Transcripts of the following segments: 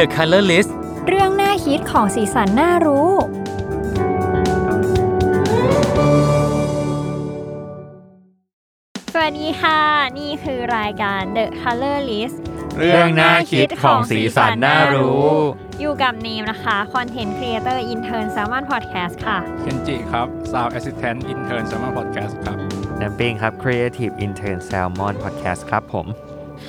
The Color List เรื่องน่าคิดของสีสันน่ารู้ สวัสดีค่ะ นี่คือรายการ The Color List เรื่องน่าคิดของสีสันน่ารู้ อยู่กับเนมนะคะ Content Creator Intern Salmon Podcast ค่ะ เคนจิครับ Sound Assistant Intern Summer Podcast ครับน้ำปิงครับ Creative Intern Salmon Podcast ครับผม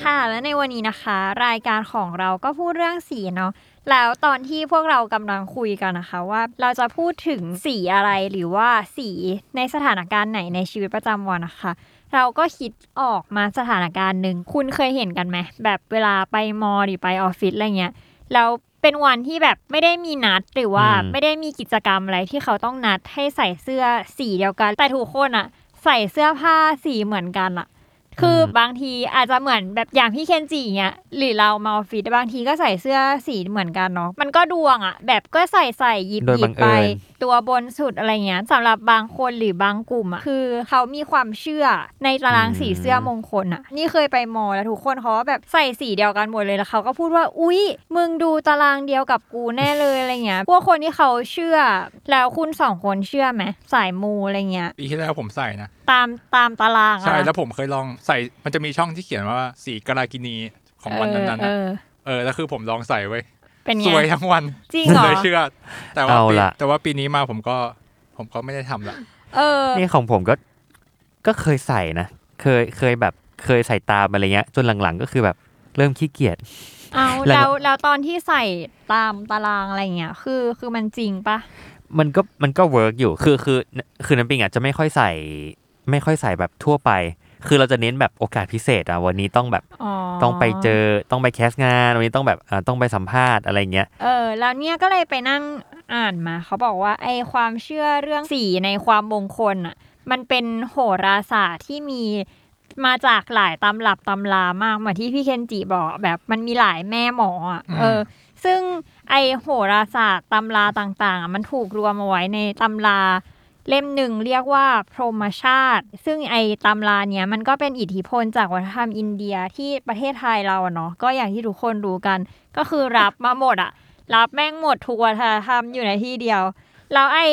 ค่ะและในวันนี้นะคะ รายการของเราก็พูดเรื่องสีเนาะแล้วตอนที่พวกเรากำลังคุยกันนะคะว่าเราจะพูดถึงสีอะไรหรือว่าสีในสถานการณ์ไหนในชีวิตประจำวันนะคะ เราก็คิดออกมาสถานการณ์หนึ่งคุณเคยเห็นกันไหมแบบเวลาไปมอหรือไปออฟฟิศอะไรเงี้ยแล้วเป็นวันที่แบบไม่ได้มีนัดหรือว่าอืมไม่ได้มีกิจกรรมอะไรที่เขาต้องนัดให้ใส่เสื้อสีเดียวกัน แต่ทุกคนอะใส่เสื้อผ้าสีเหมือนกันอะ คืออบางทีอาจจะเหมือนแบบอย่างพี่เคนจิเงี้ยหรือเรามาออฟฟิศบางทีก็ใส่เสื้อสีเหมือนกันเนาะมันก็ดวงอะแบบก็ใส่ใส่หยิบโดยหยิบับงเอิญ ไป ตัวบนสุดอะไรเงี้ยสำหรับบางคนหรือบางกลุ่มอะคือเขามีความเชื่อในตารางสีเสื้อมงคลอะนี่เคยไปมอแล้วทุกคนเขาก็แบบใส่สีเดียวกันหมดเลยแล้วเขาก็พูดว่าอุ๊ย มึงดูตารางเดียวกับกูแน่เลยอะไรเงี้ยพวกคนที่เขาเชื่อ แล้วคุณสองคนเชื่อไหมสายมูอะไรเงี้ยปีที่แล้วผมใส่นะ ตามตามตารางอะ ใช่แล้วผมเคยลองใส่มันจะมีช่องที่เขียนว่าสีกรากินีของวันนั้นๆเอนะอเออแล้วคือผมลองใส่ไว้ยเป็นไงสวยทั้งวันจริงเหรอเลยเชื่อ แต่ว่าเอาปีละแต่ว่าปีนี้มาผมก็ผมก็ไม่ได้ทำละเออ นี่ของผมก็ก็เคยใส่นะ เคยเคยแบบเคยใส่ตามอะไรเงี้ย จนหลังๆก็คือแบบเริ่มขี้เกียจเอาแล้วแล้วแล้วตอนที่ใส่ตามตารางอะไรเงี้ยคือคือมันจริงปะมันก็มันก็ work อยู่คือคือคือน้ำปิงอะจะไม่ค่อยใส่ ไม่ค่อยใส่แบบทั่วไป คือเราจะเน้นแบบโอกาสพิเศษอะวันนี้ต้องแบบอ๋อต้องไปเจอต้องไป cast งานวันนี้ต้องแบบอ่าต้องไปสัมภาษณ์อะไรเงี้ยเออแล้วเนี่ยก็เลยไปนั่งอ่านมา เขาบอกว่าไอ้ความเชื่อเรื่องสีในความมงคลอะมันเป็นโหราศาสตร์ที่มีมาจากหลายตำรับตำรามากเหมือนที่พี่เคนจิบอกแบบมันมีหลายแม่หมออะเออ ซึ่งไอโหราศาสตร์ตำราต่างๆอะมันถูกรวมเอาไว้ในตำรา เล่มหนึ่งเรียกว่าพรหมชาติ ซึ่งไอตำราเนี้ยมันก็เป็นอิทธิพลจากวัฒนธรรมอินเดียที่ประเทศไทยเราเนาะก็อย่างที่ทุกคนรู้กัน ก็คือรับมาหมดอะรับแม่งหมดทุกวัฒนธรรมอยู่ในที่เดียวแล้วไอ้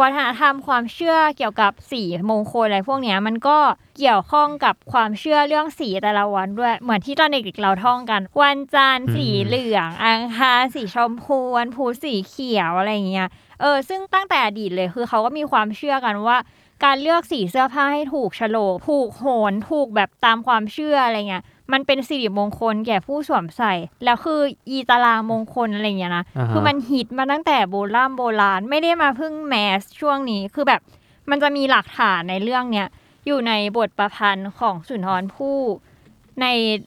วัฒนธรรมความเชื่อเกี่ยวกับสีมงคลอะไรพวกเนี้ยมันก็เกี่ยวข้องกับความเชื่อเรื่องสีแต่ละวันด้วยเหมือนที่ตอนเด็กๆเราท่องกัน วันจันทร์สีเหลือง อังคารสีชมพูวันพุธสีเขียวอะไรเงี้ย เออซึ่งตั้งแต่อดีตเลยคือเขาก็มีความเชื่อกันว่า การเลือกสีเสื้อผ้าให้ถูกโฉลกถูกโหนถูกแบบตามความเชื่ออะไรเงี้ยมันเป็นสิริมงคลแก่ผู้สวมใส่ แล้วคืออีตารางมงคลอะไรเงี้ยนะอ่าฮะคือมันฮิตมาตั้งแต่โบราณโบราณ ไม่ได้มาเพิ่ง mass ช่วงนี้คือแบบมันจะมีหลักฐานในเรื่องเนี้ยอยู่ในบทประพันธ์ของสุนทรภู่ใน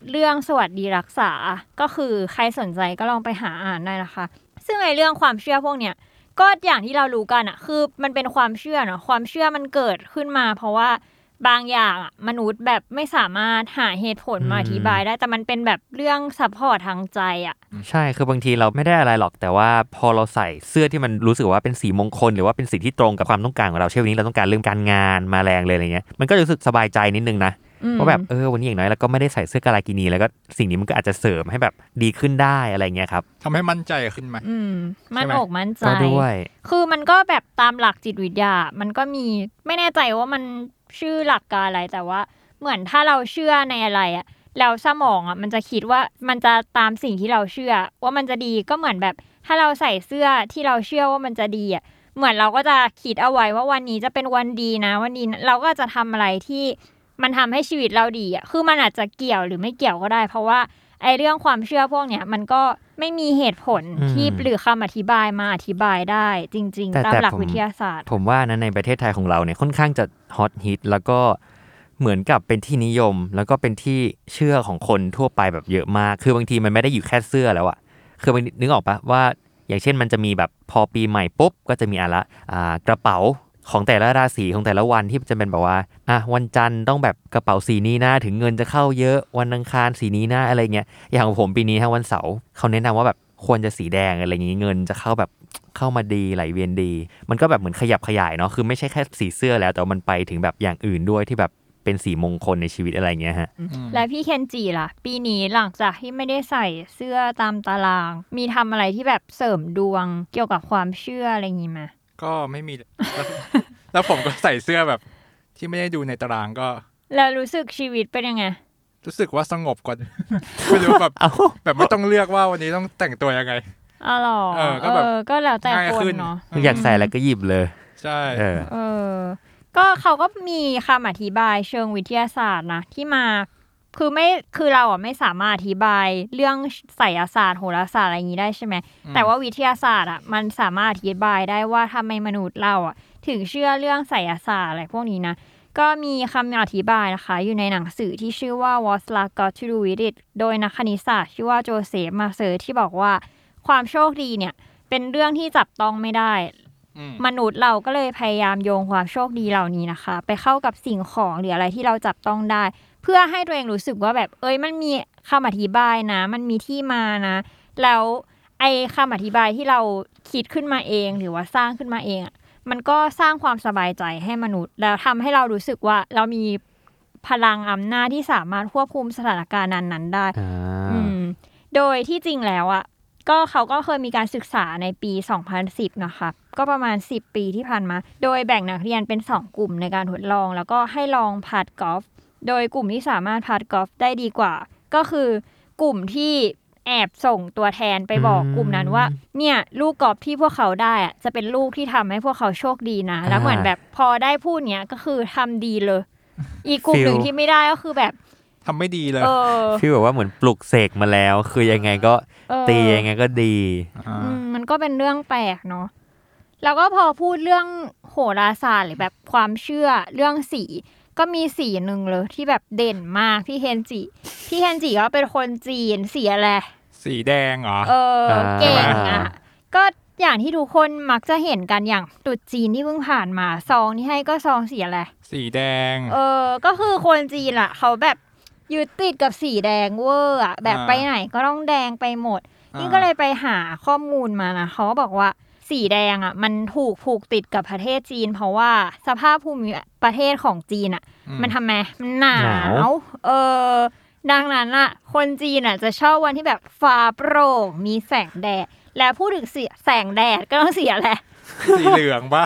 เรื่องสวัสดีรักษา ก็คือใครสนใจก็ลองไปหาอ่านได้นะคะ ซึ่งในเรื่องความเชื่อพวกเนี้ย ก็อย่างที่เรารู้กันอะคือมันเป็นความเชื่อเนาะความเชื่อมันเกิดขึ้นมา เพราะว่าบางอย่างอะมนุษย์แบบไม่สามารถหาเหตุผลมาอืมอธิบายได้ แต่มันเป็นแบบเรื่อง support ทางใจอะใช่คือบางทีเราไม่ได้อะไรหรอก แต่ว่าพอเราใส่เสื้อที่มันรู้สึกว่าเป็นสีมงคล หรือว่าเป็นสีที่ตรงกับความต้องการของเราเช่นวันนี้เราต้องการเรื่องการงานมาแรงเลยอะไรเงี้ยมันก็รู้สึกสบายใจนิดนึงนะอืม ว่าแบบเออวันนี้อย่างน้อยเราก็ไม่ได้ใส่เสื้อกาลากินี แล้วก็สิ่งนี้มันก็อาจจะเสริมให้แบบดีขึ้นได้อะไรเงี้ยครับทำให้มั่นใจขึ้นไหมอืมมันใช่ไหมอกมั่นใจก็ด้วย คือมันก็แบบตามหลักจิตวิทยา มันก็มีไม่แน่ใจว่ามันชื่อหลักการอะไรแต่ว่า เหมือนถ้าเราเชื่อในอะไรอะแล้วสมองอะมันจะคิดว่ามันจะตามสิ่งที่เราเชื่อ ว่ามันจะดีก็เหมือนแบบ ถ้าเราใส่เสื้อที่เราเชื่อว่ามันจะดีอะเหมือนเราก็จะคิดเอาไว้ว่าวันนี้จะเป็นวันดีนะ วันนี้เราก็จะทำอะไรที่ มันทำให้ชีวิตเราดีอะคือมันอาจจะเกี่ยวหรือไม่เกี่ยวก็ได้ เพราะว่าไอ้เรื่องความเชื่อพวกเนี้ยมันก็ไม่มีเหตุผลอืมที่หรือคำอธิบายมาอธิบายได้จริงแต่ๆตามแต่หลักผมวิทยาศาสตร์ ผมว่านะในประเทศไทยของเราเนี่ยค่อนข้างจะฮอตฮิตแล้วก็เหมือนกับเป็นที่นิยม แล้วก็เป็นที่เชื่อของคนทั่วไปแบบเยอะมาก คือบางทีมันไม่ได้อยู่แค่เสื้อแล้วอะคือมันนึกออกปะว่า อย่างเช่นมันจะมีแบบพอปีใหม่ปุ๊บก็จะมีอะไรละอ่ากระเป๋า ของแต่ละราศีของแต่ละวันที่จะเป็นแบบว่าอะวันจันทร์ต้องแบบกระเป๋าสีนี้นะถึงเงินจะเข้าเยอะวันอังคารสีนี้นะอะไรเงี้ยอย่างของผมปีนี้ทั้งวันเสาร์เขาแนะนำว่าแบบควรจะสีแดงอะไรอย่างงี้เงินจะเข้าแบบเข้ามาดีไหลเวียนดี มันก็แบบเหมือนขยับขยายเนาะคือไม่ใช่แค่สีเสื้อแล้ว แต่ว่ามันไปถึงแบบอย่างอื่นด้วยที่แบบเป็นสีมงคลในชีวิตอะไรเงี้ยฮะ และพี่เคนจิล่ะ ปีนี้หลังจากที่ไม่ได้ใส่เสื้อตามตาราง มีทำอะไรที่แบบเสริมดวงเกี่ยวกับความเชื่ออะไรอย่างงี้ไหม ก็ไม่มีแล้วแล้วผมก็ใส่เสื้อแบบ ที่ไม่ได้ดูในตารางก็ แล้วรู้สึกชีวิตเป็นยังไง รู้สึกว่าสงบกว่าไม่รู้แบบเอ้าแบบไม่ต้องเลือกว่าวันนี้ต้องแต่งตัวยังไงอ๋อเหรอเออ ก็แบบเออก็แล้วแต่ง่ายคขึ้นนเนาะอยากใส่อะไรก็หยิบเลย ใช่เออเออ ก็เขาก็มีคำอธิบายเชิงวิทยาศาสตร์นะที่มา คือไม่คือเราอะไม่สามารถอธิบายเรื่องไสยศาสตร์โหราศาสตร์อะไรอย่างนี้ได้ใช่ไหมแต่ว่าวิทยาศาสตร์อะมันสามารถอธิบายได้ว่าทำไมมนุษย์เราอะ ถึงเชื่อเรื่องไสยศาสตร์อะไรพวกนี้นะก็มีคำอธิบายนะคะ อยู่ในหนังสือที่ชื่อว่า What's Luck Got to Do with It โดยนักคณิตศาสตร์ชื่อว่าโจเซฟมาเซอร์ที่บอกว่าความโชคดีเนี่ย เป็นเรื่องที่จับต้องไม่ได้อืมมนุษย์เราก็เลยพยายามโยงความโชคดีเหล่านี้นะคะ ไปเข้ากับสิ่งของหรืออะไรที่เราจับต้องได้ เพื่อให้ตัวเองรู้สึกว่าแบบ เอ้ยมันมีคำอธิบายนะ มันมีที่มานะ แล้วไอ้คำอธิบายที่เราคิดขึ้นมาเองหรือว่าสร้างขึ้นมาเองอะมันก็สร้างความสบายใจให้มนุษย์ แล้วทำให้เรารู้สึกว่าเรามีพลังอำนาจที่สามารถควบคุมสถานการณ์นั้นๆได้อ่าอืมโดยที่จริงแล้วอะ ก็เขาก็เคยมีการศึกษาในปี 2010 นะคะ ก็ประมาณ 10 ปีที่ผ่านมา โดยแบ่งนักเรียนเป็น 2 กลุ่มในการทดลอง แล้วก็ให้ลองพัดกอล์ฟ โดยกลุ่มที่สามารถพัดกอล์ฟได้ดีกว่า ก็คือกลุ่มที่แอบส่งตัวแทนไปบอกกลุ่มนั้นว่า เนี่ยลูกกอล์ฟที่พวกเขาได้อะจะเป็นลูกที่ทำให้พวกเขาโชคดีนะ แล้วเหมือนแบบพอได้พูดเนี้ยก็คือทำดีเลย อีกกลุ่มหนึ่งที่ไม่ได้ก็คือแบบทำไม่ดีเลยเออพี่บอกว่าเหมือนปลุกเสกมาแล้ว คือยังไงก็เออตียังไงก็ดีอ่าอืมมันก็เป็นเรื่องแปลกเนาะแล้วก็พอพูดเรื่องโหราศาสตร์หรือแบบความเชื่อเรื่องสี ก็มีสีหนึ่งเลยที่แบบเด่นมากพี่เคนจิ พี่เคนจิก็เป็นคนจีนสีอะไร สีแดงเหรอ เอออ่าเก่งอะ ก็อย่างที่ทุกคนมักจะเห็นกันอย่างตรุษจีนที่เพิ่งผ่านมา ซองที่ให้ก็ซองสีอะไร สีแดง เออ ก็คือคนจีนอะเขาแบบยึดติดกับสีแดงเวอร์อะแบบอ่าไปไหนก็ต้องแดงไปหมดอ่านี่นี่ก็เลยไปหาข้อมูลมานะเขาก็บอกว่า สีแดงอะมันถูกผูกติดกับประเทศจีน เพราะว่าสภาพภูมิประเทศของจีนอะอืมันทำไมมันหนาหนาววเออดังนั้นอะคนจีนอะจะชอบวันที่แบบฟ้าโปร่งมีแสงแดด และพูดถึงสีแสงแดดก็ต้องสีอะไรสีเหลืองปะ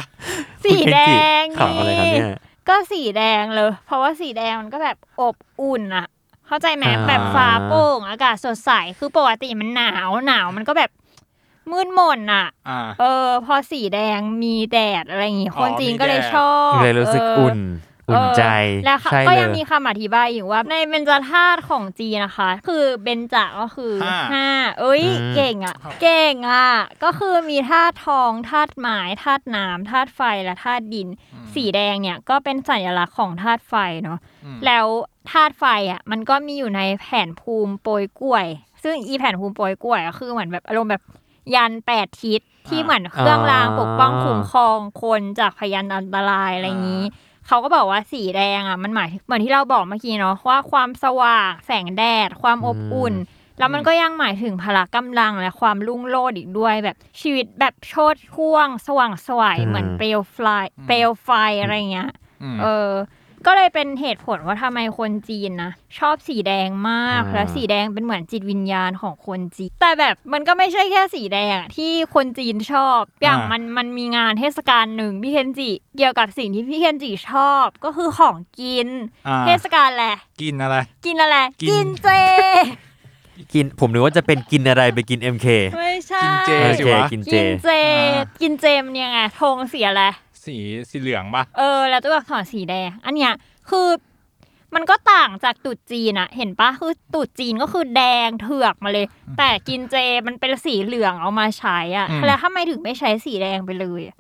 สีแดงขำอะไรครับเนี่ยก็สีแดงเลย เพราะว่าสีแดงมันก็แบบอบอุ่นอะเข้าใจไหมอ่าแบบฟ้าโปร่งอากาศสดใสคือปกติมันหนาวหนาวมันก็แบบ มืดมนอะอ่า เออ พอสีแดงมีแดดอะไรอย่างงี้อ๋อคนจีนก็เลยมีแดดชอบเลยรู้สึกเอุ่นอุ่นใจเออแล้วค่ะใช่ก็เลยังยมีคำอธิบายอยู่ว่าในเบญจธาตุของจีนนะคะ คือเบญจก็คือห้าห้าเอ้ยอืมเก่งอะ เก่งอะ ก็คือมีธาตุทองธาตุไม้ธาตุน้ำธาตุไฟและธาตุดิน สีแดงเนี่ยก็เป็นสัญลักษณ์ของธาตุไฟเนาะอืมแล้วธาตุไฟอะมันก็มีอยู่ในแผนภูมิโปรยกล้วย ซึ่งอีแผนภูมิโปรยกล้วยก็คือเหมือนแบบอารมณ์แบบ ยันแปดทิศที่เหมือนเครื่องรางปกป้องคุ้มครองคนจากพยันอันตรายอะไรอย่างนี้เขาก็บอกว่าสีแดงอะมันหมายถึงเหมือนที่เราบอกเมื่อกี้เนาะว่าความสว่างแสงแดด ความอบอุ่น แล้วมันก็ยังหมายถึงพละกำลังและความรุ่งโรจน์อีกด้วยแบบชีวิตแบบโชดช่วง สว่างไสวยอืมเหมือนเปลวไฟเปลวไฟอะไรเงี้ยอืมเออ ก็เลยเป็นเหตุผลว่าทำไมคนจีนนะชอบสีแดงมากอ่า และสีแดงเป็นเหมือนจิตวิญญาณของคนจีน แต่แบบมันก็ไม่ใช่แค่สีแดงอะที่คนจีนชอบอย่างอ่ามั มันมันมีงานเทศกาลหนึ่งพี่เคนจิเกี่ยวกับสิ่งที่พี่เคนจิชอบก็คือของกิน อ่าเทศกาลแหละไรกินอะไร กินอะไรกิน กินเจ กินผมนึกว่าจะเป็นกินอะไรไปกิน MK ไม่ใช่ กินเจ โอสิเค วะ กินเจ กินเจ อ่ากินเจมันยังไงธงสีอะไร สีสีเหลืองปะเออ แล้วตัวอักษรสีแดง อันเนี้ยคือมันก็ต่างจากตรุดจีนอะเห็นปะคือตรุดจีนก็คือแดงเถือกมาเลย แต่กินเจมันเป็นสีเหลืองเอามาใช้อะแล้วทำไมถึงไม่ใช้สีแดงไปเลยอะ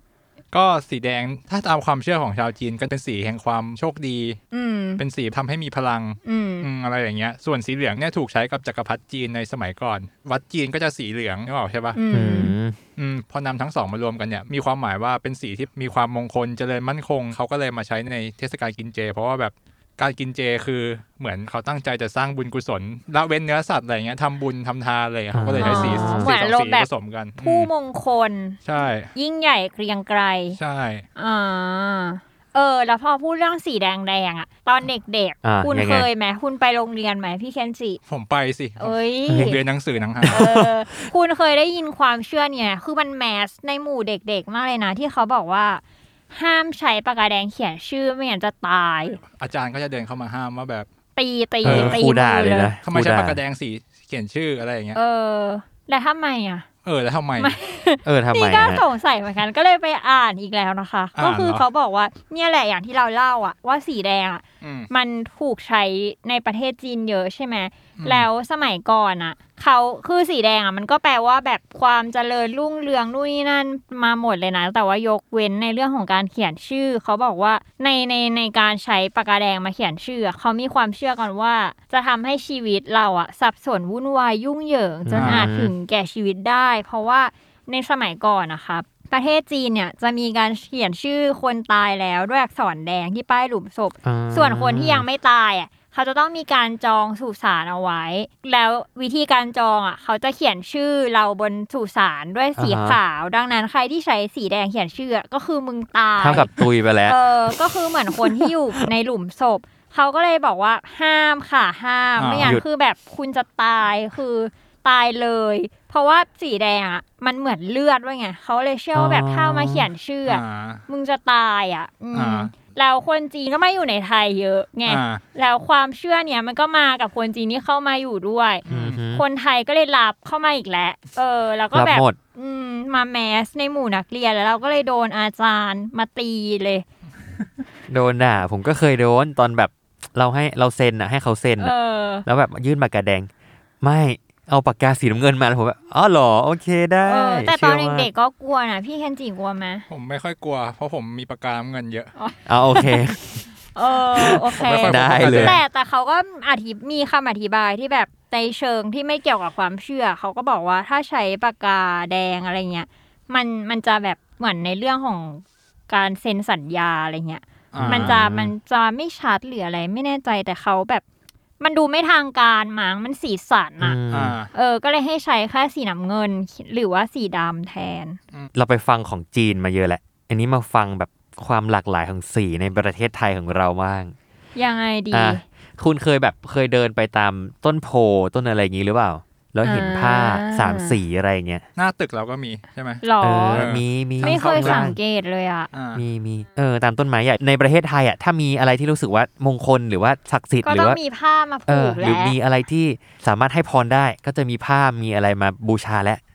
ก็สีแดงถ้าตามความเชื่อของชาวจีนก็เป็นสีแห่งความโชคดี อืม เป็นสีทำให้มีพลังอืมอืมอะไรอย่างเงี้ย ส่วนสีเหลืองเนี่ยถูกใช้กับจักรพรรดิจีนในสมัยก่อน วัดจีนก็จะสีเหลืองนึกออกใช่ปะ อือืมมอืมพอนำทั้งสองมารวมกันเนี่ยมีความหมายว่าเป็นสีที่มีความมงคลเจริญมั่นคง เขาก็เลยมาใช้ในเทศกาลกินเจ เพราะว่าแบบ การกินเจคือเหมือนเขาตั้งใจจะสร้างบุญกุศลละเว้นเนื้อสัตว์อะไรเงี้ยทำบุญทำทานอะไรเงี้ยเขาก็เลยใช้สีอ๋อสีเหมือนสองอารมสีณ์แบบผสมกัน ผู้อืมมงคล ใช่ ยิ่งใหญ่เกรียงไกรใช่อ่าเออ แล้วพอพูดเรื่องสีแดงแดงๆอะตอนเด็กอ่าๆคุณยังไงเคยไหมคุณไปโรงเรียนไหมพี่เคนจิผมไปสิเอ้ยผมเรียนหนังสือหนังหาเออคุณเคยได้ยินความเชื่อเนี่ย คือมันแมสในหมู่เด็กๆ มากเลยนะ ที่เขาบอกว่า ห้ามใช้ปากกาแดงเขียนชื่อไม่งั้นจะตาย อาจารย์ก็จะเดินเข้ามาห้ามว่าแบบตีตีเออตีครูมืด่าอเลยเลยนะทำไมใช้ครูปากกาแดงสีเขียนชื่ออะไรอย่างเงี้ย เออ แล้วทำไมอะ เออ แล้วทำไม เออทำไมนี่ก็ฮะสงสัยเหมือนกัน ก็เลยไปอ่านอีกแล้วนะคะอ่านก็คือเหรอเขาบอกว่าเนี่ยแหละอย่างที่เราเล่าอะ ว่าสีแดงอะอืมมันถูกใช้ในประเทศจีนเยอะใช่ไหมอืม แล้วสมัยก่อนอะเขาคือสีแดงอะมันก็แปลว่าแบบความเจริญรุ่งเรืองนู่นนี่นั่นมาหมดเลยนะ แต่ว่ายกเว้นในเรื่องของการเขียนชื่อ เขาบอกว่าในในในการใช้ปากกาแดงมาเขียนชื่ออะเขามีความเชื่อกันว่า จะทำให้ชีวิตเราอะสับสนวุ่นวายยุ่งเหยิงจนอาจถึงแก่ชีวิตได้ เพราะว่าในสมัยก่อนนะคะประเทศจีนเนี่ยจะมีการเขียนชื่อคนตายแล้วด้วยอักษรแดงที่ป้ายหลุมศพ ส่วนคนที่ยังไม่ตายอะ เขาจะต้องมีการจองสุสานเอาไว้ แล้ววิธีการจองอะ เขาจะเขียนชื่อเราบนสุสานด้วยสีอ่าฮะขาว ดังนั้นใครที่ใช้สีแดงเขียนชื่ออะก็คือมึงตายเท่ากับตุยไปแล้ว เออ ก็คือเหมือนคนที่อยู่ในหลุมศพ เขาก็เลยบอกว่าห้ามค่ะห้ามอ่าไม่งั้นหยุดคือแบบคุณจะตายคือตายเลย เพราะว่าสีแดงอะมันเหมือนเลือดด้วยไงเขาเลยเชื่อว่าแบบถ้าเอามาเขียนชื่ออะอ่ามึงจะตายอะ อืมอ่าแล้วคนจีนก็ไม่อยู่ในไทยเยอะไงอ่าแล้วความเชื่อเนี่ยมันก็มากับคนจีนที่เข้ามาอยู่ด้วยอืมฮึคนไทยก็เลยรับเข้ามาอีกแล้วเออ แล้วก็รับแบบหมดอืมมาแมสในหมู่นักเรียนแล้วเราก็เลยโดนอาจารย์มาตีเลย โดนด่าผมก็เคยโดนตอนแบบเราให้เราเซ็นอะให้เขาเซ็นเออะอแล้วแบบยื่นปากกาแดง ไม่ เอาปากกาสีน้ำเงินมาแล้วผมแบบอ๋อเหรอโอเคได้เออแต่ตอนชื่ว่าเด็กๆก็กลัวนะพี่เคนจิกลัวไหมผมไม่ค่อยกลัว เพราะผมมีปากกาน้ำเงินเยอะเอาโอเคเออโอเคผมไม่ค่อยได้เลยแต่แต่เขาก็อธิมีคำอธิบายที่แบบในเชิงที่ไม่เกี่ยวกับความเชื่อ เขาก็บอกว่าถ้าใช้ปากกาแดงอะไรเงี้ยมันมันจะแบบเหมือนในเรื่องของการเซ็นสัญญาอะไรเงี้ยอ่ามันจะมันจะไม่ชัดหรืออะไรไม่แน่ใจแต่เขาแบบ มันดูไม่ทางการมั้งมันสีสันอะอืมอ่า เออ ก็เลยให้ใช้แค่สีน้ำเงิน หรือว่าสีดำแทน เราไปฟังของจีนมาเยอะแหละ อันนี้มาฟังแบบความหลากหลายของสีในประเทศไทยของเราบ้างยังไงดี อะคุณเคยแบบเคยเดินไปตามต้นโพต้นอะไรอย่างนี้หรือเปล่า แล้วเห็นผ้าอ่าสามสีอะไรอย่างเงี้ยหน้าตึกเราก็มีใช่ไหมหรอเออเออมีมีไม่เคยข้าสังงเกตเลยอะอ่ามีมีเออตามต้นไม้ใหญ่ในประเทศไทยอะถ้ามีอะไรที่รู้สึกว่ามงคลหรือว่าศักดิ์สิทธิ์ก็หรืต้อองว่ามีผ้ามาเอผูอกหรือแล้วมีอะไรที่สามารถให้พรได้ ก็จะมีผ้ามีอะไรมาบูชาและเออ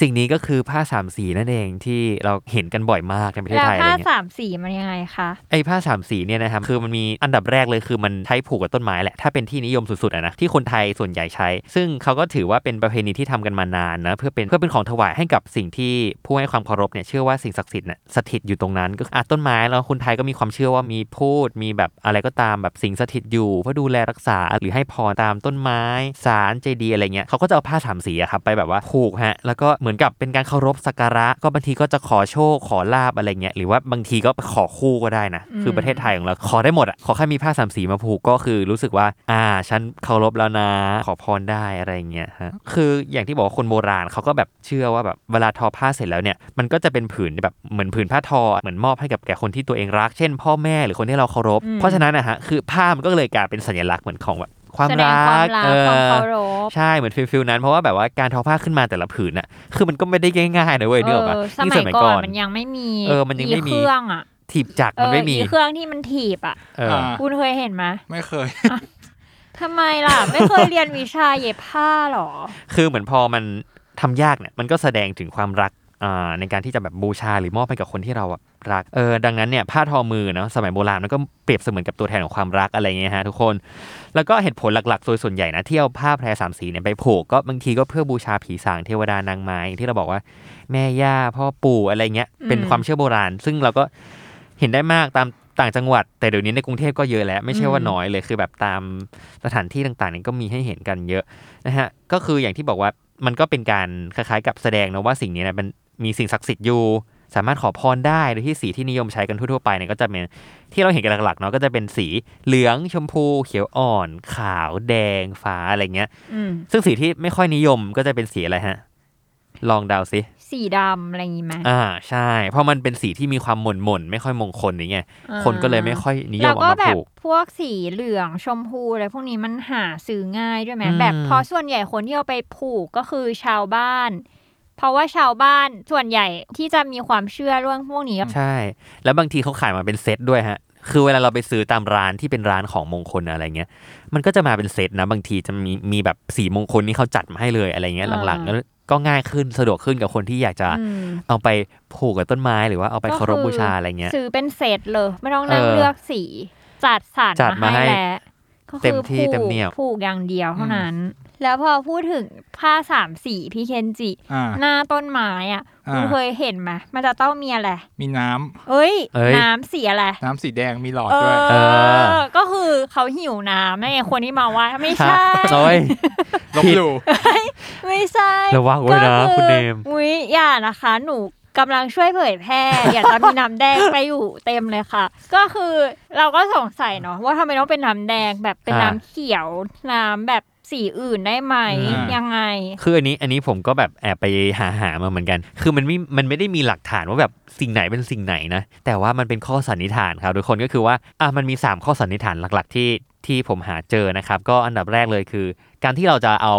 สิ่งนี้ก็คือผ้าสามสีนั่นเองที่เราเห็นกันบ่อยมากในประเทศแล้วไทยอะไรผ้าเงี้ยสามสีมันยังไงคะไอ้ผ้าสามสีเนี่ยนะครับคือมันมีอันดับแรกเลยคือมันใช้ผูกกับต้นไม้แหละถ้าเป็นที่นิยมสุดๆอะนะที่คนไทยส่วนใหญ่ใช้ ซึ่งเขาก็ถือว่าเป็นประเพณีที่ทำกันมานานนะเพื่อเป็นเพื่อเป็นของถวายให้กับสิ่งที่ผู้ให้ความเคารพเนี่ยเชื่อว่าสิ่งศักดิ์สิทธิ์เนี่ยสถิตอยู่ตรงนั้น ก็คืออะต้นไม้แล้วคนไทยก็มีความเชื่อว่ามีพูดมีแบบอะไรก็ตามแบบสิ่งสถิตอยู่เพื่อดูแลรักษาหรือให้พรตามต้นไม้สารเจดีย์อะไรเงี้ยเขาก็จะเอาผ้าสามสีอะครับไปแบบว่าผูกใฮะแล้วก็เหมือนกับเป็นการเคารพสักการะ ก็บางทีก็จะขอโชคขอลาบอะไรเงี้ยหรือว่าบางทีก็ขอคู่ก็ได้นะ คือประเทศไทยของเราขอได้หมดอะขอแค่มีผ้าสามสีมาผูกก็คือรู้สึกว่า อ่าฉันเคารพแล้วนะขอพรได้อะไรเงี้ยฮะคืออย่างที่บอกว่าคนโบราณเขาก็แบบเชื่อว่าแบบเวลาทอผ้าเสร็จแล้วเนี่ยมันก็จะเป็นผืนแบบเหมือนผืนผ้าทอเหมือนมอบให้กับแก่คนที่ตัวเองรัก เช่น พ่อแม่หรือคนที่เราเคารพอืมเพราะฉะนั้นนะฮะคือผ้ามันก็เลยกลายเป็นสัญลักษณ์เหมือนของแบบ ความแสดงรัความกรักเอความอเคารพใช่เหมือนฟิลฟิลนั้น เพราะว่าแบบว่าการทอผ้าขึ้นมาแต่ละผืนน่ะ คือมันก็ไม่ได้ง่ายๆนะเว้ยเนื้ออกปะเออสยิ่งมัยก่อนมันยังไม่มีเออมันยังไม่มีเครื่องอะถีบจักรเอมันอไม่มีอีเครื่องที่มันถีบอะเอออ่าคุณเคยเห็นไหมไม่เคยทำไมล่ะ ไม่เคยเรียนวิชาเย็บผ้าหรอ คือเหมือนพอมันทำยากเนี่ยมันก็แสดงถึงความรักอ่า ในการที่จะแบบบูชาหรือมอบให้กับคนที่เราอะรักเออดังนั้นเนี่ยผ้าทอมือเนาะสมัยโบราณมันก็เปรียบเสมือนกับตัวแทนของความรักอะไรเงี้ยฮะทุกคน แล้วก็เหตุผลหลักๆโดยส่วนใหญ่นะที่เอาผ้าแพรสามสีเนี่ยไปผูกก็บางทีก็เพื่อบูชาผีสางเทวดานางไม้อย่างที่เราบอกว่า แม่ย่าพ่อปู่อะไรเงี้ยเป็นอืมความเชื่อโบราณ ซึ่งเราก็เห็นได้มากตามต่างจังหวัด แต่เดี๋ยวนี้ในกรุงเทพก็เยอะแล้ว ไม่ใช่ว่าน้อยเลยคือแบบตามสถานที่ต่างๆนี่ก็มีให้เห็นกันเยอะนะฮะก็คืออย่างที่บอกว่ามันก็เป็นการคล้ายๆกับแสดงนะว่าสิ่งนี้เนะมัน มีสิ่งศักดิ์สิทธิ์อยู่ สามารถขอพรได้โดยที่สีที่นิยมใช้กันทั่วๆไปเนี่ยก็จะเป็นที่เราเห็นกันหลักๆเนาะก็จะเป็นสีเหลืองชมพู เขียวอ่อน ขาวแดงฟ้าอะไรเงี้ยอืมซึ่งสีที่ไม่ค่อยนิยมก็จะเป็นสีอะไรฮะลองเดาสิสีดำอะไรอย่างงี้ไหมอ่าใช่ เพราะมันเป็นสีที่มีความหม่นหม่นๆไม่ค่อยมงคลอย่างเงี้ยอ่าคนก็เลยไม่ค่อยนิยแล้มวเอาก็มาแบบผูกพวกสีเหลืองชมพูอะไรพวกนี้มันหาซื้อง่ายด้วยไหมอืมแบบเพอส่วนใหญ่คนที่เอาไปผูกก็คือชาวบ้าน เพราะว่าชาวบ้านส่วนใหญ่ที่จะมีความเชื่อเรื่องพวกนี้ใช่ แล้วบางทีเขาขายมาเป็นเซตด้วยฮะ คือเวลาเราไปซื้อตามร้านที่เป็นร้านของมงคลอะไรเงี้ย มันก็จะมาเป็นเซตนะบางทีจะมีมีแบบสีมงคลนี่เขาจัดมาให้เลยอะไรเงี้ยอ่าหลังๆแล้วก็ง่ายขึ้นสะดวกขึ้นกับคนที่อยากจะอืมเอาไปผูกกับต้นไม้หรือว่าเอาไปเคารพบูชาอะไรเงี้ยซื้อเป็นเซตเลย ไม่ต้องนั่งเออเลือกสีจัดสรรจัดมามาให้ให้แล้ว ก็เต็คืมอที่ผูกเต็มเหนี่ยว ผูกอย่างเดียวเท่านั้น แล้วพอพูดถึงผ้าสามสีพี่เคนจิ อ่า หน้าต้นไม้อะอ่า คุณเคยเห็นไหมมันจะต้องมีอะไร มีน้ำเอ้ย เอ้ย น้ำสีอะไร น้ำสีแดงมีหลอดเอด้วย เออ อ ก็คือเขาหิวน้ำนั่นไงคนที่มาว่าไม่ใช่ โอ้ย ลบหลู่ ไม่ใช่ระวังไว้นะก็อคุณเนม อุ้ยอย่านะคะ หนู กำลังช่วยเผยแพร่อยากจะมีน้ำแดงไปอยู่เต็มเลยค่ะ ก็คือเราก็สงสัยเนาะว่าทำไมต้องเป็นน้ำแดงแบบเป็นอ่าน้ำเขียวน้ำแบบสีอื่นได้ไหมอ่ายัยังไง คืออันนี้อันนี้ผมก็แบบแอบไปหาหามาเหมือนกัน คือมันไม่มันไม่ได้มีหลักฐานว่าแบบสิ่งไหนเป็นสิ่งไหนนะ แต่ว่ามันเป็นข้อสันนิษฐานครับทุกคนก็คือว่าอะมันมี 3 ข้อสันนิษฐานหลักๆ ที่ที่ผมหาเจอนะครับ ก็อันดับแรกเลยคือ การที่เราจะเอา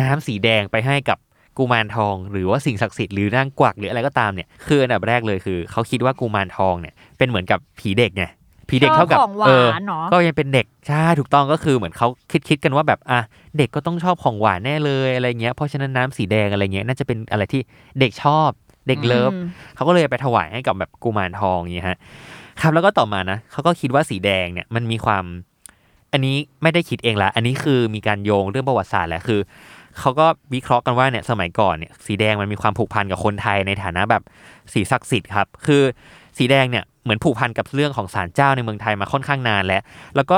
น้ำสีแดงไปให้กับ กุมารทองหรือว่าสิ่งศักดิ์สิทธิ์หรือนางกวักหรืออะไรก็ตามเนี่ยคืออันดับแรกเลยคือเขาคิดว่ากุมารทองเนี่ยเป็นเหมือนกับผีเด็กไงผีเด็กเท่ากับชอบของหวานเออเนอะก็ยังเป็นเด็กใช่ถูกต้องก็คือเหมือนเขาคิดคิดกันว่าแบบอะเด็กก็ต้องชอบของหวานแน่เลยอะไรเงี้ยเพราะฉะนั้นน้ำสีแดงอะไรเงี้ยน่าจะเป็นอะไรที่เด็กชอบเด็กเลิฟอืมเขาก็เลยไปถวายให้กับแบบกุมารทองอย่างเงี้ยฮะครับแล้วก็ต่อมานะเขาก็คิดว่าสีแดงเนี่ยมันมีความ อันนี้ไม่ได้คิดเองละอันนี้คือมีการโยงเรื่องประวัติศาสตร์แหละคือ เขาก็วิเคราะห์กันว่าเนี่ยสมัยก่อนเนี่ยสีแดงมันมีความผูกพันกับคนไทยในฐานะแบบสีศักดิ์สิทธิ์ครับ คือสีแดงเนี่ยเหมือนผูกพันกับเรื่องของศาลเจ้าในเมืองไทยมาค่อนข้างนานแล้ว แล้วก็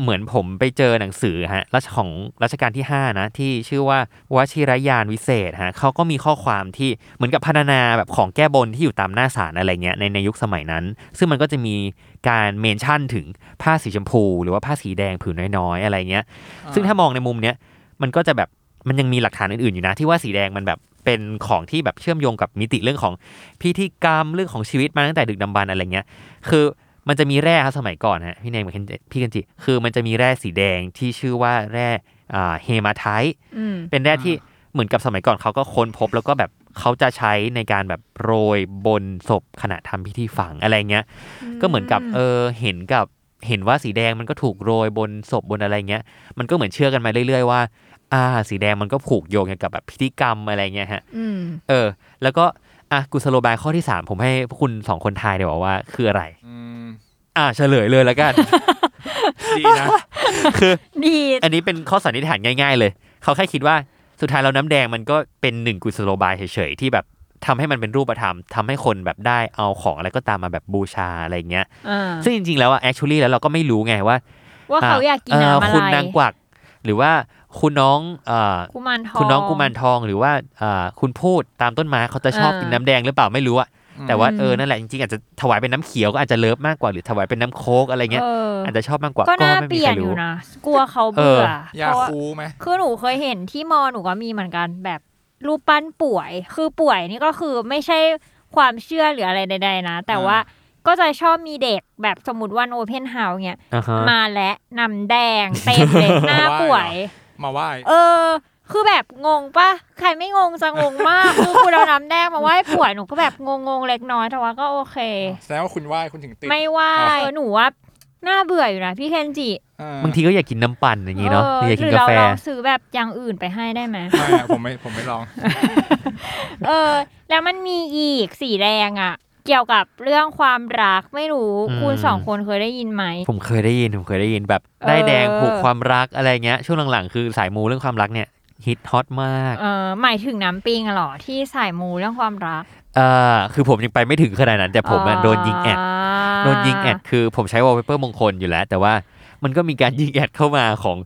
เหมือนผมไปเจอหนังสือฮะรัชของรัชกาลที่ 5 นะ ที่ชื่อว่าวชิรยานวิเศษฮะเขาก็มีข้อความที่เหมือนกับพัฒนาแบบของแก้บนที่อยู่ตามหน้าศาลอะไรเงี้ยในในยุคสมัยนั้น ซึ่งมันก็จะมีการเมนชั่นถึงผ้าสีชมพู หรือว่าผ้าสีแดงผืนน้อยๆ อะไรเงี้ย ซึ่งถ้ามองในมุมเนี้ยมันก็จะแบบ มันยังมีหลักฐานอื่นๆอยู่นะ ที่ว่าสีแดงมันแบบเป็นของที่แบบเชื่อมโยงกับมิติเรื่องของพิธีกรรมเรื่องของชีวิตมาตั้งแต่ดึกดำบรรพ์อะไรเงี้ย คือมันจะมีแร่ครับสมัยก่อนฮะพี่เนมกับพี่กันจิ คือมันจะมีแร่สีแดงที่ชื่อว่าแร่อ่าเฮมาไทต์อืมเป็นแร่ที่เหมือนกับสมัยก่อนเขาก็ค้นพบแล้วก็แบบเขาจะใช้ในการแบบโรยบนศพขณะทำพิธีฝังอะไรเงี้ย ก็เหมือนกับเออเห็นกับเห็นว่าสีแดงมันก็ถูกโรยบนศพบนอะไรเงี้ย มันก็เหมือนเชื่อกันมาเรื่อยๆว่า อ่าสีแดงมันก็ผูกโยงเกี่ยวกับแบบพิธีกรรมอะไรเงี้ยฮะอืมเออ แล้วก็อะกุสโลบายข้อที่สามผมให้พวกคุณสองคนทายเดี๋ยวว่าคืออะไรอืมอ่าเฉลยเลยแล้วกันดีนะคือดีอันนี้เป็นข้อสันนิษฐานง่าย ๆ เลย เขาแค่คิดว่าสุดท้ายแล้วน้ำแดงมันก็เป็นหนึ่งกุศโลบายเฉยๆที่แบบทำให้มันเป็นรูปธรรมทำให้คนแบบได้เอาของอะไรก็ตามมาแบบบูชาอะไรเงี้ยอ่าซึ่งจริงๆแล้วอะ actually แล้วเราก็ไม่รู้ไงว่า ว่าเขาอยากกินเน้ำอะไรคุณนางกวัก หรือว่าคุณน้องเอ่อกุมารทองคุณน้องกุมารทองหรือว่าอ่าคุณพูดตามต้นไม้เขาจะชอบอ่ากินน้ำแดงหรือเปล่าไม่รู้อะแต่ว่าอืมเออนั่นแหละจริงๆอาจจะถวายเป็นน้ำเขียวก็อาจจะเลิฟมากกว่าหรือถวายเป็นน้ำโค้กอะไรเงี้ยเอออาจจะชอบมากกว่าก็น่าไม่เปมีลี่ยใครนอรู้ยู่นะกลัวเขาเบื่อเอยาเพราะว่าคูไหมคือหนูเคยเห็นที่มอหนูก็มีเหมือนกันแบบรูปปั้นป่วย คือป่วยนี่ก็คือไม่ใช่ความเชื่อหรืออะไรใด ๆ นะ แต่ว่า ก็จะชอบมีเด็กแบบสมมติวันโอเพนเฮาส์เนี่ยอ่าฮะมาและนำแดงเต็มเลยหน้าป่วย มาไหว้เออ คือแบบงงปะใครไม่งงจะงงมากคือคุณเอาน้ำแดงมาไหว้ป่วยหนูก็แบบงงๆเล็กน้อยแต่ว่าก็โอเคแสดงว่าคุณไหว้คุณถึงติดไม่ไหว้อ๋อเออหนูว่าน่าเบื่ออยู่นะพี่เคนจิอ่บางทีก็อยากกินน้ำปั่นอย่างงี้เนาะหรืออยากกินกาแฟหรือเราลองซื้อแบบอย่างอื่นไปให้ได้ไหมไม่อะผมไม่ผมไม่ลอง เออ แล้วมันมีอีกสีแดงอะ เกี่ยวกับเรื่องความรักไม่รู้อืมคุณสองคนเคยได้ยินไหม ผมเคยได้ยิน ผมเคยได้ยินแบบเออได้ายแดงผูกความรักอะไรเงี้ย ช่วงหลังๆ คือสายมูเรื่องความรักเนี่ยฮิตฮอตมาก เออหมายถึงน้ำปิงอะเหรอ ที่สายมูเรื่องความรัก เอ่อคือผมยังไปไม่ถึงขนาดนั้น แต่ผมอะโดนยิง ad โดนยิง ad คือผมใช้วอลเปเปอร์มงคลอยู่แล้ว แต่ว่ามันก็มีการยิง ad เข้ามาของ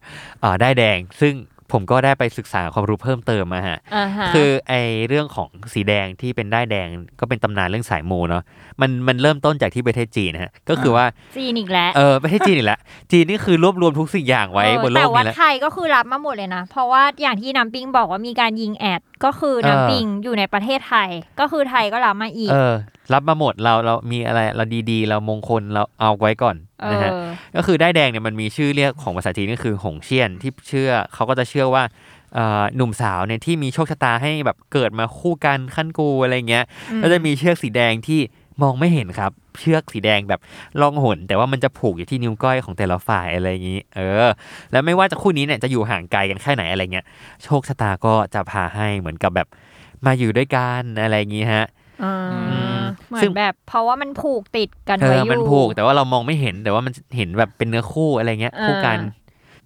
อ่าด้ายแดง ซึ่ง ผมก็ได้ไปศึกษาความรู้เพิ่มเติมมาฮะอ่าฮะคือไอ้เรื่องของสีแดงที่เป็นด้ายแดงก็เป็นตำนานเรื่องสายมูเนาะมันมันเริ่มต้นจากที่ประเทศจีนนะฮะก็คือว่าจีนอีกแล้วเออประเทศจีนอีกแล้วจีนนี่คือรวบรวมทุกสิ่งอย่างไว้เออบนโลแต่กว่านี้แล้วไทยก็คือรับมาหมดเลยนะ เพราะว่าอย่างที่น้ำปิงบอกว่ามีการยิงแอดก็คือน้ำปิงอยู่ในประเทศไทย ก็คือไทยก็รับมาอีกเออ รับมาหมดเราเรามีอะไรเราดีๆ เรามงคลเราเอาไว้ก่อนเอนะฮะอก็คือได้ายแดงเนี่ยมันมีชื่อเรียกของภาษาจีนก็คือหงเชี่ยนที่เชื่อเขาก็จะเชื่อว่าเอ่อหนุ่มสาวเนี่ยที่มีโชคชะตาให้แบบเกิดมาคู่กันขั้นกูอะไรเงี้ยอืมก็จะมีเชือกสีแดงที่มองไม่เห็นครับ เชือกสีแดงแบบล่องหน แต่ว่ามันจะผูกอยู่ที่นิ้วก้อยของแต่ละฝ่ายอะไรอย่างนี้ เออ แล้วไม่ว่าจะคู่นี้เนี่ยจะอยู่ห่างไกลกันแค่ไหนอะไรเงี้ยโชคชะตาก็จะพาให้เหมือนกับแบบมาอยู่ด้วยกันอะไรอย่างนี้ฮะอ่าม เหมืซึ่อนงแบบ เพราะว่ามันผูกติดกันเอไว้ออยู่มันผูกแต่ว่าเรามองไม่เห็นแต่ว่ามันเห็นแบบเป็นเนื้อคู่อะไรเงี้ยอ่าคู่กัน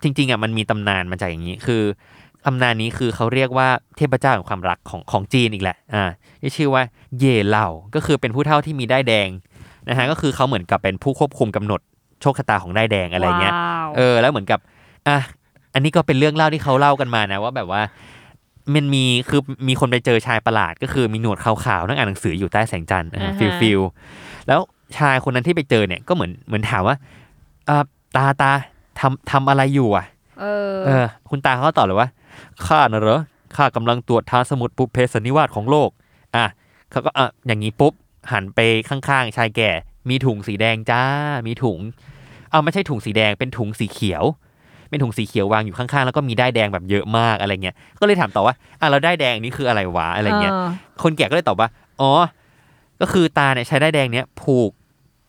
จริง ๆอะมันมีตำนานมาจากอย่างนี้คือตำนานนี้คือเขาเรียกว่าเทพเจ้าแห่งความรักของของจีนอีกแหละอ่าที่ชื่อว่าเย่ว์เหล่าก็คือเป็นผู้เฒ่าที่มีด้ายแดงนะฮะก็คือเขาเหมือนกับเป็นผู้ควบคุมกำหนดโชคชะตาของด้ายแดงอะไรเงี้ยว้าวเออแล้วเหมือนกับอะอันนี้ก็เป็นเรื่องเล่าที่เขาเล่ากันมานะว่าแบบว่า มันมีคือมีคนไปเจอชายประหลาด ก็คือมีหนวดขาวๆนั่งอ่านหนังสืออยู่ใต้แสงจันทร์ feel feel แล้วชายคนนั้นที่ไปเจอเนี่ยก็เหมือนเหมือนถามว่าอ่าตาตาทำทำอะไรอยู่อะ เออ เออ คุณตาเขาก็ตอบเลยว่าข้าน่ะเหรอข้ากำลังตรวจทานสมุดปุเพสนนิวาสของโลก อะเขาก็อะอย่างนี้ปุ๊บหันไปข้างๆ ชายแก่ มีถุงสีแดงจ้า มีถุง เอาไม่ใช่ถุงสีแดงเป็นถุงสีเขียว เป็นถุงสีเขียววางอยู่ข้างๆ แล้วก็มีได้ายแดงแบบเยอะมากอะไรเงี้ย ก็เลยถามต่อว่าอะแล้วได้ายแดงนี้คืออะไรวะอะไรเงี้ย คนแก่ก็เลยตอบว่า อ๋อ ก็คือตาเนี่ยใช้ได้ายแดงเนี้ยผูก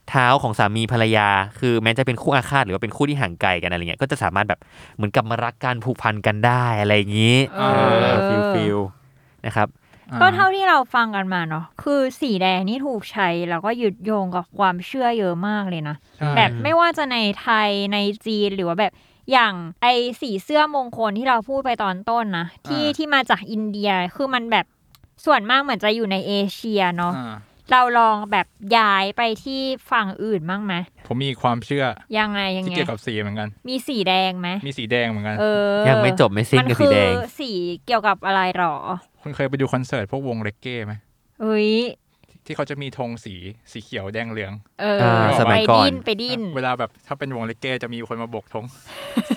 เท้าของสามีภรรยา คือแม้จะเป็นคู่อาฆาตหรือว่าเป็นคู่ที่ห่างไกลกันอะไรเงี้ย ก็จะสามารถแบบเหมือนกับมารักกันผูกพันกันได้อะไรอย่างนี้เอเออ feel feel นะครับก็เท่าที่เราฟังกันมาเนาะคือสีแดงนี่ถูกใช้แล้วก็ยึดโยงกับความเชื่อเยอะมากเลยนะใช่แบบไม่ว่าจะในไทยในจีนหรือว่าแบบ อย่างไอสีเสื้อมงคลที่เราพูดไปตอนต้นนะที่ที่มาจากอินเดียคือมันแบบส่วนมากเหมือนจะอยู่ในเอเชียเนาะอ่าเราลองแบบย้ายไปที่ฝั่งอื่นบ้างไหมผมมีความเชื่อยังไงยังที่ไงเกี่ยวกับสีเหมือนกัน มีสีแดงไหมมีสีแดงเหมือนกันเออยังไม่จบไม่สิ้นมันกับคืสีอแดงสีเกี่ยวกับอะไรหรอคุณเคยไปดูคอนเสิร์ตพวกวงเรกเก้ไหมเฮ้ย ที่เขาจะมีธงสีสีเขียวแดงเหลือง เอออ่าสมัไปยก่อน ดิ้นไปดิ้น เวลาแบบถ้าเป็นวงเรกเก้จะมีคนมาโบกธง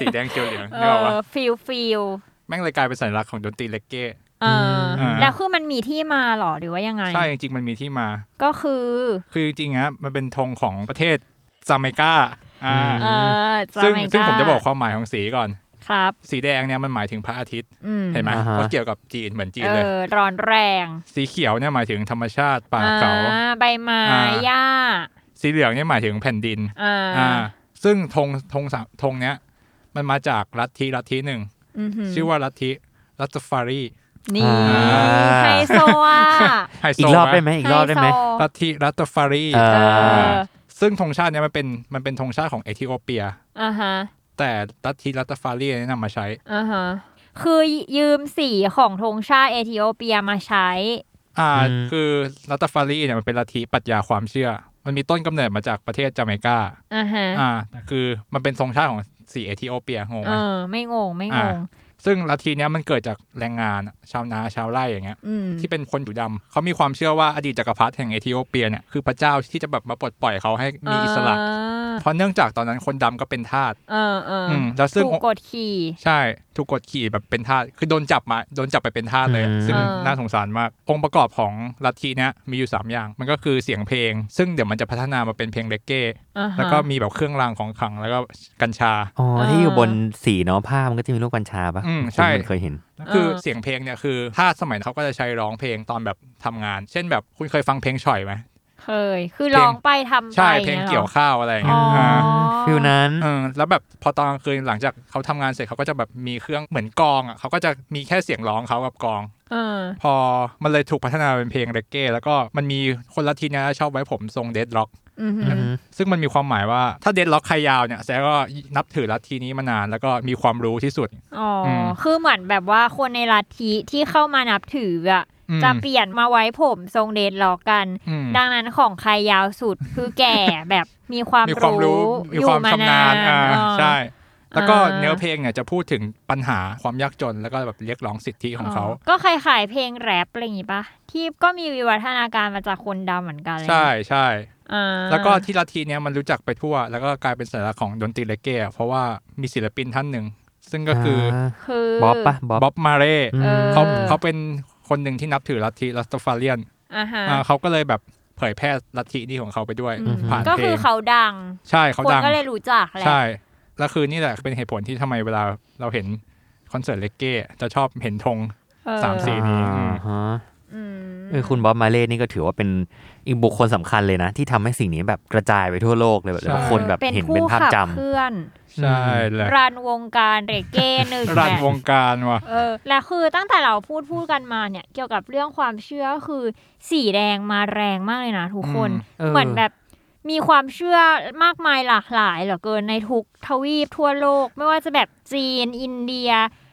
สีแดงเขียวเหลืองเอนี่บอกว่าอฟิลฟิลแม่งเลยกลายเป็นสัญลักษณ์ของดนตรีเรกเก้ เอออม แล้วคือมันมีที่มาหรอหรือว่ายังไง ใช่จริงๆมันมีที่มา ก็คือคือจริงๆฮะมันเป็นธงของประเทศจาเมกาอ่า เออซึ่งจาเมกาซึ่งผมจะบอกความหมายของสีก่อน ครับ สีแดงเนี่ยมันหมายถึงพระอาทิตย์อืมเห็นไหมอ่าฮะ ก็เกี่ยวกับจีนเหมือนจีนเอเลย อ ร้อนแรงสีเขียวเนี่ยหมายถึงธรรมชาติป่าเขา อ่ใบไม้อ่า หญ้าสีเหลืองเนี่ยหมายถึงแผ่นดิน อ่าอ่า ซึ่งธงธงสามธงเนี้ยมันมาจากลัทธิลัทธิหนึ่งหืชื่อว่าลัทธิลัตฟารีนี่อ่า ไฮโซอะไฮโซอีกรอบได้ไหไหมมอีกรอบได้ไหมฮโซลัทธิลัตฟารีเออเออซึ่งธงชาติเนี่ยมันเป็นมันเป็นธงชาติของเอธิโอเปีย อ่าฮะ แต่ลัทธิลัตฟารีเนี่ยนำมาใช้อ่าฮะคือยืมสีของธงชาติเอธิโอเปียมาใช้ อ่าอืมคือลัตฟารีเนี่ยมันเป็นลัทธิปรัชญาความเชื่อ มันมีต้นกำเนิดมาจากประเทศจาเมกาอ่าฮะอ่าแต่คือมันเป็นธงชาติของสีเอธิโอเปียงงไหเอมอไม่งงไม่งอ่าง ซึ่งลัทธิเนี้ยมันเกิดจากแรงงานอะชาวนาชาวไร่อย่างเงี้ยอืมที่เป็นคนผิวดำเขามีความเชื่อว่าอดีตจักรพรรดิแห่งเอธิโอเปียเนี่ยคือพระเจ้าที่จะแบบมาปลดปล่อยเขาให้มีอิสระ เพราะเนื่องจากตอนนั้นคนดำก็เป็นทาสเออเอออืมแล้วซึ่งถูกกดขี่ใช่ถูกกดขี่แบบเป็นทาสคือโดนจับมาโดนจับไปเป็นทาสเลยอะอืมซึ่งเออน่าสงสารมากองค์ประกอบของลัทธิเนี้ยมีอยู่ 3 อย่าง มันก็คือเสียงเพลง ซึ่งเดี๋ยวมันจะพัฒนามาเป็นเพลงเลกเก้อ่าฮะ แล้วก็มีแบบเครื่องรางของขลังแล้วก็กัญชา อ๋อเออที่อยู่บนสีเนาะผ้ามันก็จะมีรูปกัญชาปะอืมใช่ผมเคยเห็น คือเออเสียงเพลงเนี่ยคือทาสสมัยนั้นเขาก็จะใช้ร้องเพลงตอนแบบทำงาน เช่นแบบคุณเคยฟังเพลงฉ่อยไหมเคย คือร้องไปทำไปใช่ เพลงนี่ยหรอเกี่ยวข้าวอะไรอย่างเงี้ยอ๋อาฟิลนั้นเออแล้วแบบพอตอนกลางคืนหลังจากเขาทำงานเสร็จเขาก็จะแบบมีเครื่องเหมือนกลองอะเขาก็จะมีแค่เสียงร้องเขากับกลองเออพอมันเลยถูกพัฒนาเป็นเพลงเรกเก้แล้วก็มันมีคนละทีเนี้ยชอบไว้ผมทรงเดดล็อกอือฮึอืม ซึ่งมันมีความหมายว่าถ้าเดดล็อกใครยาวเนี่ยแสดงว่านับถือลัทธินี้มานานแล้วก็มีความรู้ที่สุด อ๋ออมคือเหมือนแบบว่าคนในลัทธิที่เข้ามานับถืออะอืมจะเปลี่ยนมาไว้ผมทรงเดดล็อกกันอืมดังนั้นของใครยาวสุดคือแก่แบบมีความมีความรู้มีอยู่ความมาชำนาญอ่าเออใช่แล้วก็อ่าเนื้อเพลงเนี่ยจะพูดถึงปัญหาความยากจนแล้วก็แบบเรียกร้องสิทธิของเขา ก็คล้ายๆเพลงแรปอะไรอย่างงี้ปะที่ก็มีวิวัฒนาการมาจากคนดำเหมือนกันเลยใช่ใช่อ่า แล้วก็ที่ลัทธิเนี้ยมันรู้จักไปทั่ว แล้วก็กลายเป็นสัญลักษณ์ของดนตรีเรกเก้อะเพราะว่ามีศิลปินท่านหนึ่ง ซึ่งก็คืออคือบ๊อบปะบ๊อบบ๊อบมาเร่อืมเออเขาเขาเป็นคนหนึ่งที่นับถือลัทธิลัสตฟาเรียนอ่าฮะอ่าเขาก็เลยแบบเผยแพร่ลัทธินี้ของเขาไปด้วยอืมผ่านก็เพลคืองเขาดัง ใช่เขาคนดังก็เลยรู้จักแหละใช่แล้วคือนี่แหละเป็นเหตุผลที่ทำไมเวลาเราเห็นคอนเสิร์ตเลกเก้จะชอบเห็นธงเออสามสีนี้ อืมอ่าฮะอืมเออคุณบ๊อบมาเล่นี่ก็ถือว่าเป็นอีกบุคคลสำคัญเลยนะ ที่ทำให้สิ่งนี้แบบกระจายไปทั่วโลกเลยแบบใช่แล้วคนแบบเห็นเป็นภาพจำผู้ขับเคลื่อนใช่แหละรันวงการเรเก้หนึ่งรันแหละวงการว่ะเออและคือตั้งแต่เราพูดพูดกันมาเนี่ย เกี่ยวกับเรื่องความเชื่อคือสีแดงมาแรงมากเลยนะทุกคนเออเหมือนแบบมีความเชื่อมากมายหลากหลายเหลือเกินในทุกทวีปทั่วโลก ไม่ว่าจะแบบจีน อินเดีย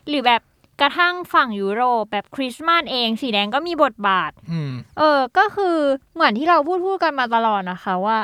หรือแบบ กระทั่งฝั่งยุโรปแบบคริสต์มาสเอง สีแดงก็มีบทบาท อืม เออ ก็คือเหมือนที่เราพูดพูดกันมาตลอดนะคะว่า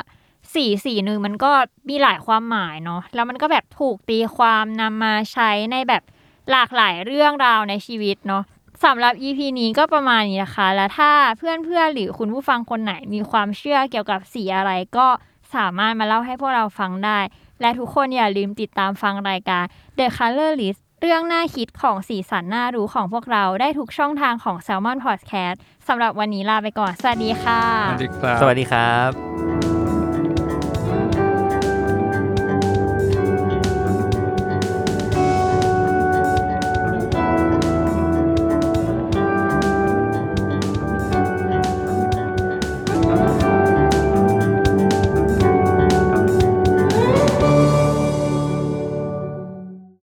สีสีหนึ่งมันก็มีหลายความหมายเนาะแล้วมันก็แบบถูกตีความนำมาใช้ในแบบหลากหลายเรื่องราวในชีวิตเนาะสำหรับ EP นี้ก็ประมาณนี้นะคะ แล้วถ้าเพื่อนๆหรือคุณผู้ฟังคนไหนมีความเชื่อเกี่ยวกับสีอะไรก็สามารถมาเล่าให้พวกเราฟังได้ และทุกคนอย่าลืมติดตามฟังรายการ The Color List เรื่องน่าคิดของสีสันน่ารู้ของพวกเราได้ทุกช่องทางของ s ซ l m o n Podcast สำหรับวันนี้ลาไปก่อน สวัสดีค่ะ สวัสดีครับ สวัสดีครับ